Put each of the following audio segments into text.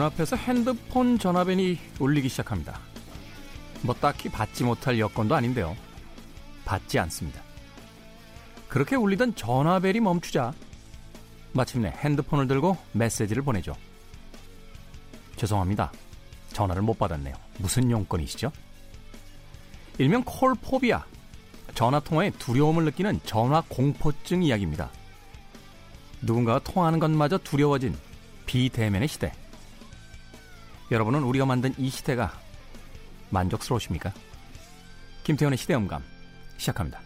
눈앞에서 핸드폰 전화벨이 울리기 시작합니다. 뭐 딱히 받지 못할 여건도 아닌데요. 받지 않습니다. 그렇게 울리던 전화벨이 멈추자 마침내 핸드폰을 들고 메시지를 보내죠. 죄송합니다. 전화를 못 받았네요. 무슨 용건이시죠? 일명 콜포비아. 전화 통화에 두려움을 느끼는 전화 공포증 이야기입니다. 누군가가 통화하는 것마저 두려워진 비대면의 시대. 여러분은 우리가 만든 이 시대가 만족스러우십니까? 김태현의 시대음감 시작합니다.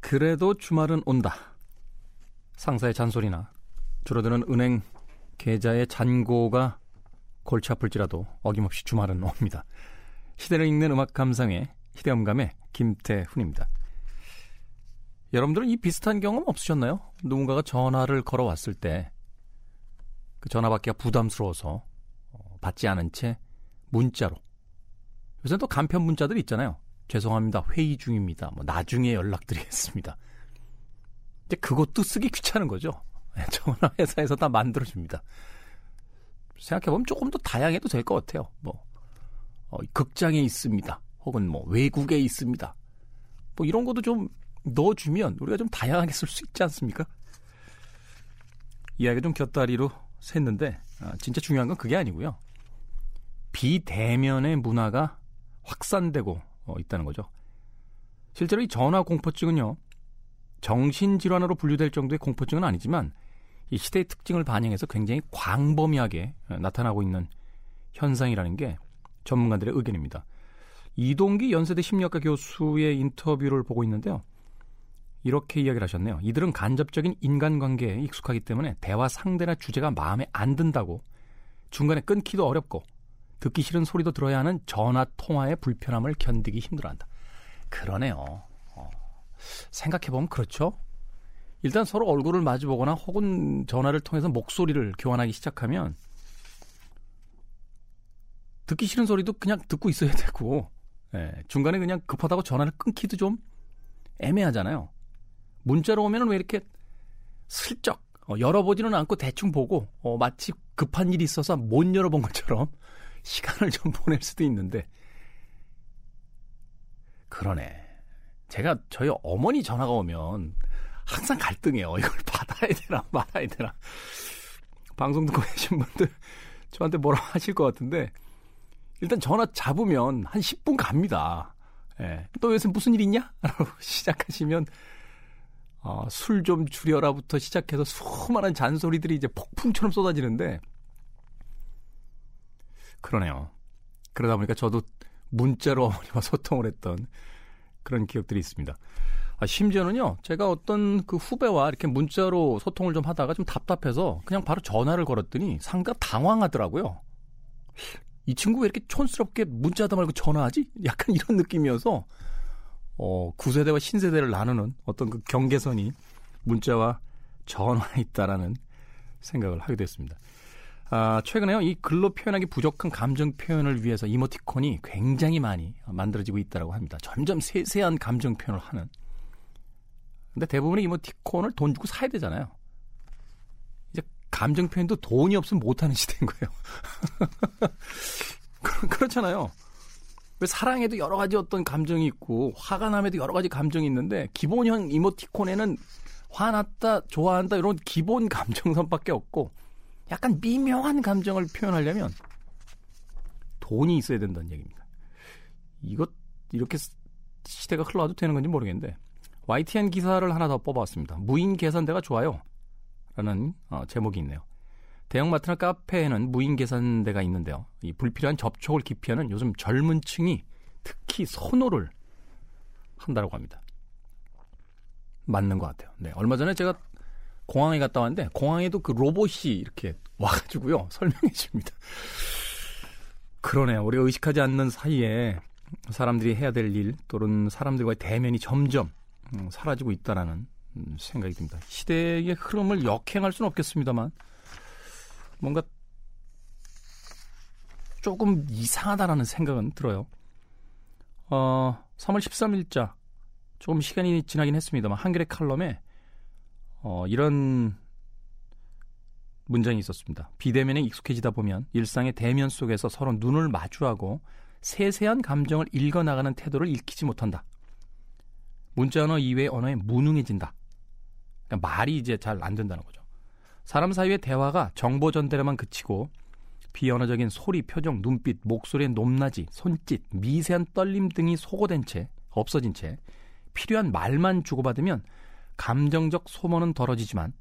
그래도 주말은 온다. 상사의 잔소리나 줄어드는 은행 계좌의 잔고가 골치 아플지라도 어김없이 주말은 옵니다. 시대를 읽는 음악 감상의 희대음감의 김태훈입니다. 여러분들은 이 비슷한 경험 없으셨나요? 누군가가 전화를 걸어왔을 때 그 전화 받기가 부담스러워서 어, 받지 않은 채 문자로 요새는 또 간편 문자들 있잖아요. 죄송합니다. 회의 중입니다. 뭐 나중에 연락드리겠습니다. 이제 그것도 쓰기 귀찮은 거죠. 전화 회사에서 다 만들어줍니다. 생각해보면 조금 더 다양해도 될 것 같아요. 뭐, 어, 극장에 있습니다. 혹은 뭐, 외국에 있습니다. 뭐, 이런 것도 좀 넣어주면 우리가 좀 다양하게 쓸 수 있지 않습니까? 이야기 좀 곁다리로 샜는데, 아, 진짜 중요한 건 그게 아니고요. 비대면의 문화가 확산되고 어, 있다는 거죠. 실제로 이 전화 공포증은요, 정신질환으로 분류될 정도의 공포증은 아니지만, 이 시대의 특징을 반영해서 굉장히 광범위하게 나타나고 있는 현상이라는 게 전문가들의 의견입니다. 이동기 연세대 심리학과 교수의 인터뷰를 보고 있는데요. 이렇게 이야기를 하셨네요. 이들은 간접적인 인간관계에 익숙하기 때문에 대화 상대나 주제가 마음에 안 든다고 중간에 끊기도 어렵고 듣기 싫은 소리도 들어야 하는 전화 통화의 불편함을 견디기 힘들어한다. 그러네요. 어, 생각해보면 그렇죠. 일단 서로 얼굴을 마주보거나 혹은 전화를 통해서 목소리를 교환하기 시작하면 듣기 싫은 소리도 그냥 듣고 있어야 되고 예, 중간에 그냥 급하다고 전화를 끊기도 좀 애매하잖아요. 문자로 오면은 왜 이렇게 슬쩍 어, 열어보지는 않고 대충 보고 어, 마치 급한 일이 있어서 못 열어본 것처럼 시간을 좀 보낼 수도 있는데 그러네. 제가 저희 어머니 전화가 오면 항상 갈등해요. 이걸 받아야 되나 말아야 되나. 방송 듣고 계신 분들 저한테 뭐라 하실 것 같은데 일단 전화 잡으면 한 10분 갑니다. 예. 또 요새 무슨 일 있냐? 라고 시작하시면 어, 술 좀 줄여라부터 시작해서 수많은 잔소리들이 이제 폭풍처럼 쏟아지는데 그러네요. 그러다 보니까 저도 문자로 어머니와 소통을 했던 그런 기억들이 있습니다. 아, 심지어는요, 제가 어떤 그 후배와 이렇게 문자로 소통을 좀 하다가 좀 답답해서 그냥 바로 전화를 걸었더니 상대가 당황하더라고요. 이 친구 왜 이렇게 촌스럽게 문자하다 말고 전화하지? 약간 이런 느낌이어서, 어, 구세대와 신세대를 나누는 어떤 그 경계선이 문자와 전화에 있다라는 생각을 하게 됐습니다. 아, 최근에요, 이 글로 표현하기 부족한 감정 표현을 위해서 이모티콘이 굉장히 많이 만들어지고 있다고 합니다. 점점 세세한 감정 표현을 하는. 근데 대부분의 이모티콘을 돈 주고 사야 되잖아요. 이제 감정 표현도 돈이 없으면 못하는 시대인 거예요. 그렇잖아요. 왜 사랑에도 여러 가지 어떤 감정이 있고 화가 남에도 여러 가지 감정이 있는데 기본형 이모티콘에는 화났다, 좋아한다 이런 기본 감정선밖에 없고 약간 미묘한 감정을 표현하려면 돈이 있어야 된다는 얘기입니다. 이것 이렇게 시대가 흘러와도 되는 건지 모르겠는데 YTN 기사를 하나 더 뽑아왔습니다. 무인 계산대가 좋아요. 라는 어, 제목이 있네요. 대형마트나 카페에는 무인 계산대가 있는데요. 이 불필요한 접촉을 기피하는 요즘 젊은 층이 특히 선호를 한다고 합니다. 맞는 것 같아요. 네. 얼마 전에 제가 공항에 갔다 왔는데 공항에도 그 로봇이 이렇게 와가지고요. 설명해 줍니다. 그러네요. 우리가 의식하지 않는 사이에 사람들이 해야 될 일 또는 사람들과의 대면이 점점 음, 사라지고 있다라는 음, 생각이 듭니다. 시대의 흐름을 역행할 수는 없겠습니다만 뭔가 조금 이상하다라는 생각은 들어요. 어, 3월 13일자 조금 시간이 지나긴 했습니다만 한겨레 칼럼에 어, 이런 문장이 있었습니다. 비대면에 익숙해지다 보면 일상의 대면 속에서 서로 눈을 마주하고 세세한 감정을 읽어나가는 태도를 읽히지 못한다. 문자 언어 이외의 언어에 무능해진다. 그러니까 말이 이제 잘 안 된다는 거죠. 사람 사이의 대화가 정보 전달에만 그치고 비언어적인 소리, 표정, 눈빛, 목소리의 높낮이, 손짓, 미세한 떨림 등이 소거된 채 없어진 채 필요한 말만 주고받으면 감정적 소모는 덜어지지만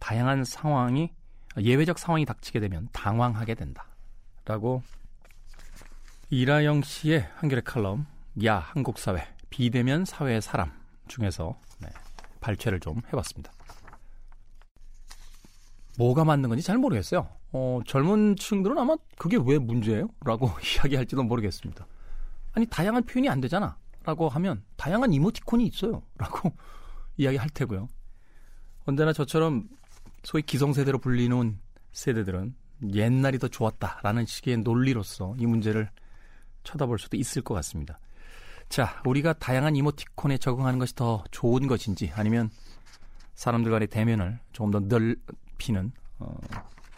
다양한 상황이 예외적 상황이 닥치게 되면 당황하게 된다. 라고 이라영 씨의 한겨레 칼럼 야 한국 사회 비대면 사회의 사람 중에서 네, 발췌를 좀 해봤습니다. 뭐가 맞는 건지 잘 모르겠어요. 어, 젊은 층들은 아마 그게 왜 문제예요? 라고 이야기할지도 모르겠습니다. 아니, 다양한 표현이 안 되잖아. 라고 하면 다양한 이모티콘이 있어요. 라고 이야기할 테고요. 언제나 저처럼 소위 기성세대로 불리는 세대들은 옛날이 더 좋았다라는 식의 논리로서 이 문제를 쳐다볼 수도 있을 것 같습니다. 자, 우리가 다양한 이모티콘에 적응하는 것이 더 좋은 것인지 아니면 사람들 간의 대면을 조금 더 넓히는 어,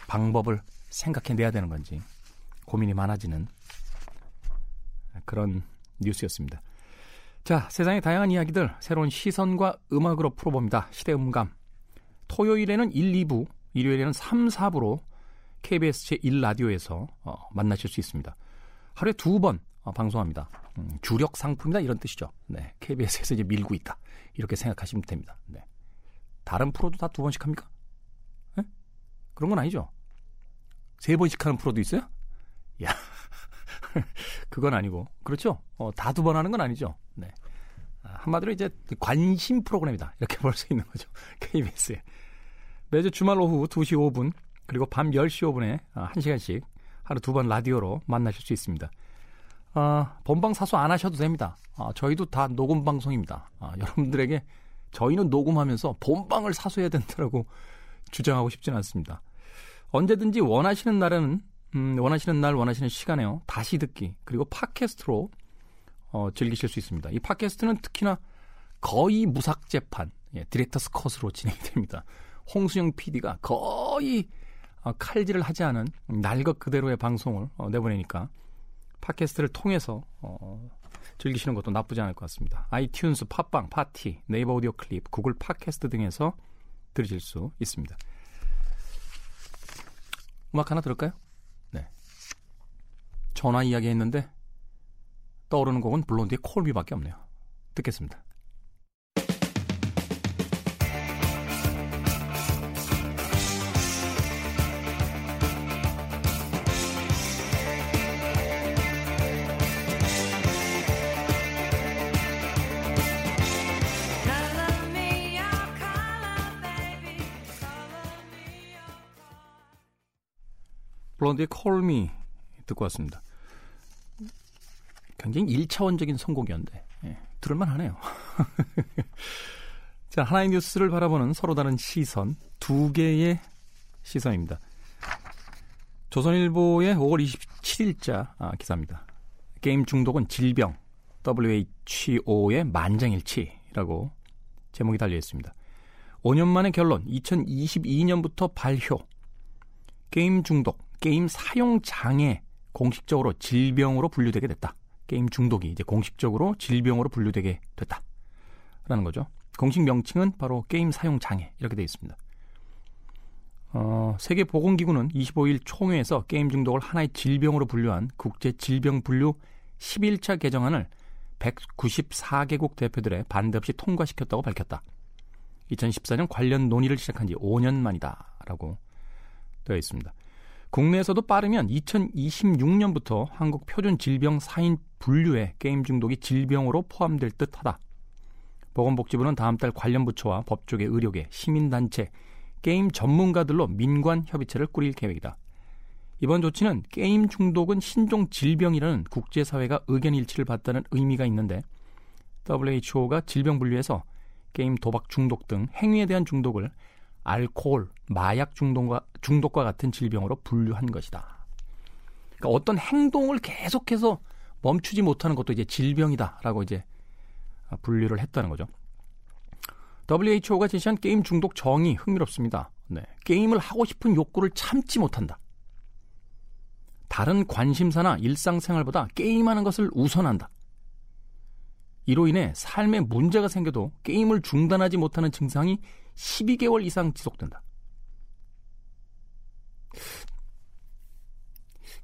방법을 생각해내야 되는 건지 고민이 많아지는 그런 뉴스였습니다. 자, 세상의 다양한 이야기들 새로운 시선과 음악으로 풀어봅니다. 시대 음감. 토요일에는 1, 2부, 일요일에는 3, 4부로 KBS 제1라디오에서 어, 만나실 수 있습니다. 하루에 두번 어, 방송합니다. 음, 주력 상품이다 이런 뜻이죠. 네, KBS에서 이제 밀고 있다 이렇게 생각하시면 됩니다. 네. 다른 프로도 다 두 번씩 합니까? 네? 그런 건 아니죠. 세 번씩 하는 프로도 있어요? 야, 그건 아니고 그렇죠. 어, 다 두 번 하는 건 아니죠. 네. 아, 한마디로 이제 관심 프로그램이다 이렇게 볼 수 있는 거죠. KBS에 매주 주말 오후 2시 5분 그리고 밤 10시 5분에 1시간씩 하루 두 번 라디오로 만나실 수 있습니다. 아, 본방 사수 안 하셔도 됩니다. 아, 저희도 다 녹음 방송입니다. 아, 여러분들에게 저희는 녹음하면서 본방을 사수해야 된다라고 주장하고 싶지는 않습니다. 언제든지 원하시는 날에는 음, 원하시는 날 원하시는 시간에요. 다시 듣기 그리고 팟캐스트로 어, 즐기실 수 있습니다. 이 팟캐스트는 특히나 거의 무삭 재판, 예, director's cut으로 진행이 됩니다. 홍수영 PD가 거의 어, 칼질을 하지 않은 날것 그대로의 방송을 어, 내보내니까 팟캐스트를 통해서 어, 즐기시는 것도 나쁘지 않을 것 같습니다. 아이튠스, 팟빵, 팟티, 네이버 오디오 클립, 구글 팟캐스트 등에서 들으실 수 있습니다. 음악 하나 들을까요? 네. 전화 이야기 했는데 떠오르는 곡은 블론디의 콜비밖에 없네요. 듣겠습니다. 블론디의 Me 듣고 왔습니다. 굉장히 1차원적인 선곡이었는데 예, 들을만 하네요. 자, 하나의 뉴스를 바라보는 서로 다른 시선, 두 개의 시선입니다. 조선일보의 5월 27일자 아, 기사입니다. 게임 중독은 질병, WHO의 만장일치라고 제목이 달려 있습니다. 5년 만의 결론, 2022년부터 발효. 게임 중독, 게임 사용 장애 공식적으로 질병으로 분류되게 됐다. 게임 중독이 이제 공식적으로 질병으로 분류되게 됐다 라는 거죠. 공식 명칭은 바로 게임 사용 장애 이렇게 되어 있습니다. 어, 세계 보건기구는 25일 총회에서 게임 중독을 하나의 질병으로 분류한 국제 질병 분류 11차 개정안을 194개국 대표들의 반대 없이 통과시켰다고 밝혔다. 2014년 관련 논의를 시작한 지 5년 만이다라고 되어 있습니다. 국내에서도 빠르면 2026년부터 한국 표준 질병 사인 분류에 게임 중독이 질병으로 포함될 듯하다. 보건복지부는 다음 달 관련 부처와 법조계, 의료계, 시민단체, 게임 전문가들로 민관 협의체를 꾸릴 계획이다. 이번 조치는 게임 중독은 신종 질병이라는 국제사회가 의견 일치를 봤다는 의미가 있는데 WHO가 질병 분류에서 게임 도박 중독 등 행위에 대한 중독을 알코올, 마약 중독과, 중독과 같은 질병으로 분류한 것이다. 그러니까 어떤 행동을 계속해서 멈추지 못하는 것도 이제 질병이다라고 이제 분류를 했다는 거죠. WHO가 제시한 게임 중독 정의 흥미롭습니다. 네. 게임을 하고 싶은 욕구를 참지 못한다. 다른 관심사나 일상생활보다 게임하는 것을 우선한다. 이로 인해 삶에 문제가 생겨도 게임을 중단하지 못하는 증상이 12개월 이상 지속된다.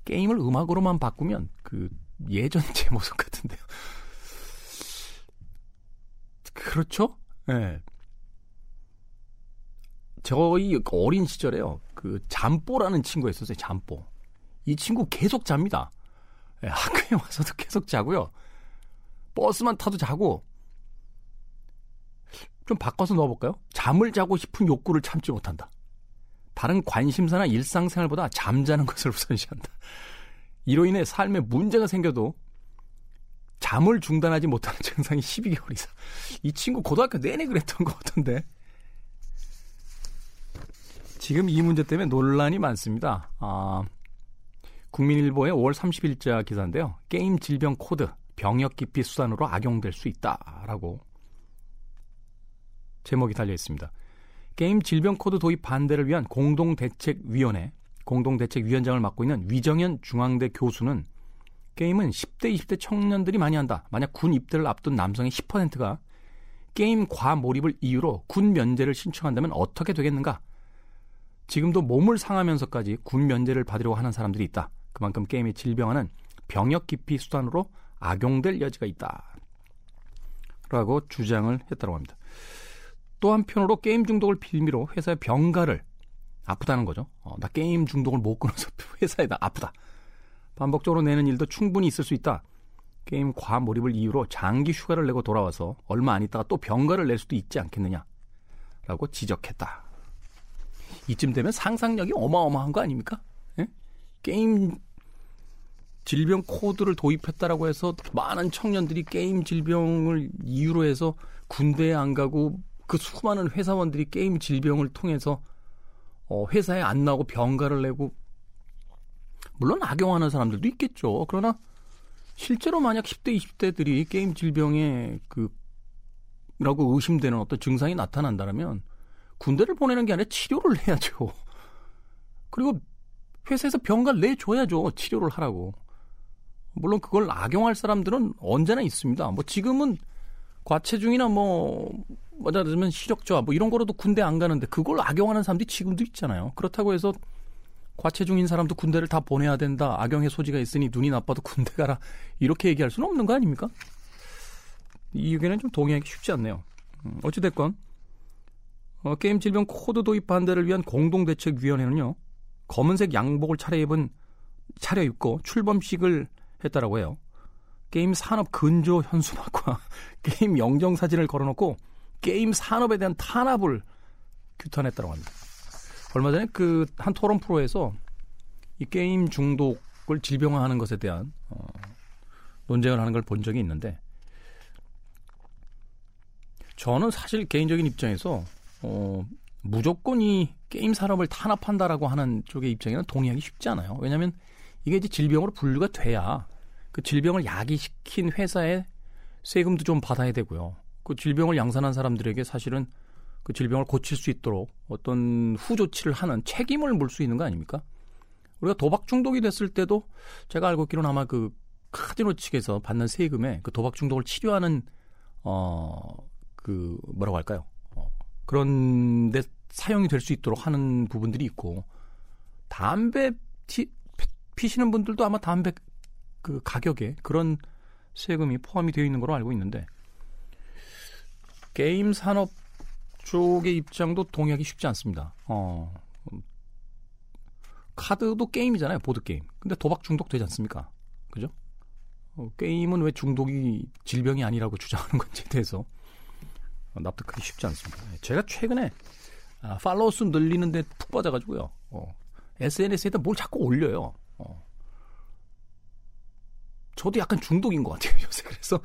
게임을 음악으로만 바꾸면 그 예전 제 모습 같은데요. 그렇죠? 예. 네. 저희 어린 시절에요. 그 잠뽀라는 친구가 있었어요. 잠뽀. 이 친구 계속 잡니다. 네, 학교에 와서도 계속 자고요. 버스만 타도 자고. 좀 바꿔서 넣어볼까요? 잠을 자고 싶은 욕구를 참지 못한다. 다른 관심사나 일상생활보다 잠자는 것을 우선시한다. 이로 인해 삶에 문제가 생겨도 잠을 중단하지 못하는 증상이 12개월 이상. 이 친구 고등학교 내내 그랬던 것 같은데. 지금 이 문제 때문에 논란이 많습니다. 아, 국민일보의 5월 30일자 기사인데요. 게임 질병 코드 병역 기피 수단으로 악용될 수 있다라고 제목이 달려 있습니다. 게임 질병 코드 도입 반대를 위한 공동대책위원회 공동대책위원장을 맡고 있는 위정현 중앙대 교수는 게임은 10대, 20대 청년들이 많이 한다. 만약 군 입대를 앞둔 남성의 10%가 게임 과몰입을 이유로 군 면제를 신청한다면 어떻게 되겠는가? 지금도 몸을 상하면서까지 군 면제를 받으려고 하는 사람들이 있다. 그만큼 게임의 질병화는 병역 기피 수단으로 악용될 여지가 있다. 라고 주장을 했다고 합니다. 또 한편으로 게임 중독을 빌미로 회사의 병가를 아프다는 거죠. 어, 나 게임 중독을 못 끊어서 회사에다 아프다. 반복적으로 내는 일도 충분히 있을 수 있다. 게임 과몰입을 이유로 장기 휴가를 내고 돌아와서 얼마 안 있다가 또 병가를 낼 수도 있지 않겠느냐. 라고 지적했다. 이쯤 되면 상상력이 어마어마한 거 아닙니까? 예? 게임 질병 코드를 도입했다라고 해서 많은 청년들이 게임 질병을 이유로 해서 군대에 안 가고 그 수많은 회사원들이 게임 질병을 통해서 어, 회사에 안 나오고 병가를 내고 물론 악용하는 사람들도 있겠죠. 그러나 실제로 만약 10대, 20대들이 게임 질병에 그 라고 의심되는 어떤 증상이 나타난다면 군대를 보내는 게 아니라 치료를 해야죠. 그리고 회사에서 병가를 내줘야죠. 치료를 하라고. 물론 그걸 악용할 사람들은 언제나 있습니다. 뭐 지금은 과체중이나 뭐 맞아 들면 시력저하 뭐 이런 거로도 군대 안 가는데 그걸 악용하는 사람들이 지금도 있잖아요. 그렇다고 해서 과체중인 사람도 군대를 다 보내야 된다. 악용의 소지가 있으니 눈이 나빠도 군대 가라. 이렇게 얘기할 수는 없는 거 아닙니까? 이 의견은 좀 동의하기 쉽지 않네요. 음, 어찌됐건 어, 게임 질병 코드 도입 반대를 위한 공동대책위원회는요. 검은색 양복을 차려 입은 차려 입고 출범식을 했다라고 해요. 게임 산업 근조 현수막과 게임 영정 사진을 걸어놓고 게임 산업에 대한 탄압을 규탄했다고 합니다. 얼마 전에 그 한 토론 프로에서 이 게임 중독을 질병화하는 것에 대한 어, 논쟁을 하는 걸 본 적이 있는데 저는 사실 개인적인 입장에서 어, 무조건 이 게임 산업을 탄압한다라고 하는 쪽의 입장에는 동의하기 쉽지 않아요. 왜냐하면 이게 이제 질병으로 분류가 돼야 그 질병을 야기시킨 회사에 세금도 좀 받아야 되고요. 그 질병을 양산한 사람들에게 사실은 그 질병을 고칠 수 있도록 어떤 후조치를 하는 책임을 물 수 있는 거 아닙니까? 우리가 도박 중독이 됐을 때도 제가 알고 있기로는 아마 그 카지노 측에서 받는 세금에 그 도박 중독을 치료하는 어 그 뭐라고 할까요? 어, 그런데 사용이 될 수 있도록 하는 부분들이 있고 담배 티, 피시는 분들도 아마 담배 그 가격에 그런 세금이 포함이 되어 있는 걸로 알고 있는데 게임 산업 쪽의 입장도 동의하기 쉽지 않습니다. 어, 카드도 게임이잖아요, 보드 게임. 근데 도박 중독 되지 않습니까? 그죠? 어, 게임은 왜 중독이 질병이 아니라고 주장하는 건지에 대해서 납득하기 쉽지 않습니다. 제가 최근에 아, 팔로워 수 늘리는데 푹 빠져가지고요. 어, SNS에다 뭘 자꾸 올려요. 어. 저도 약간 중독인 것 같아요, 요새. 그래서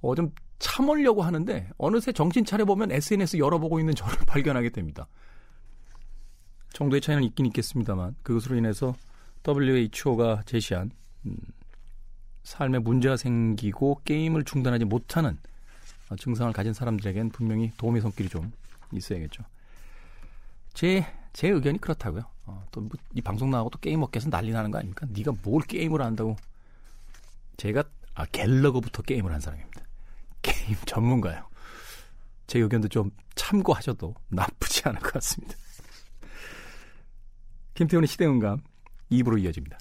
어, 좀 참으려고 하는데 어느새 정신 차려보면 SNS 열어보고 있는 저를 발견하게 됩니다. 정도의 차이는 있긴 있겠습니다만 그것으로 인해서 WHO가 제시한 음, 삶에 문제가 생기고 게임을 중단하지 못하는 어, 증상을 가진 사람들에겐 분명히 도움의 손길이 좀 있어야겠죠. 제, 제 의견이 그렇다고요. 어, 또이 뭐 방송 나가고 또 게임 업계에서 난리 나는 거 아닙니까? 네가 뭘 게임을 한다고. 제가 아, 갤러거부터 게임을 한 사람입니다. 게임 전문가요. 제 의견도 좀 참고하셔도 나쁘지 않을 것 같습니다. 김태훈의 시대응감 2부로 이어집니다.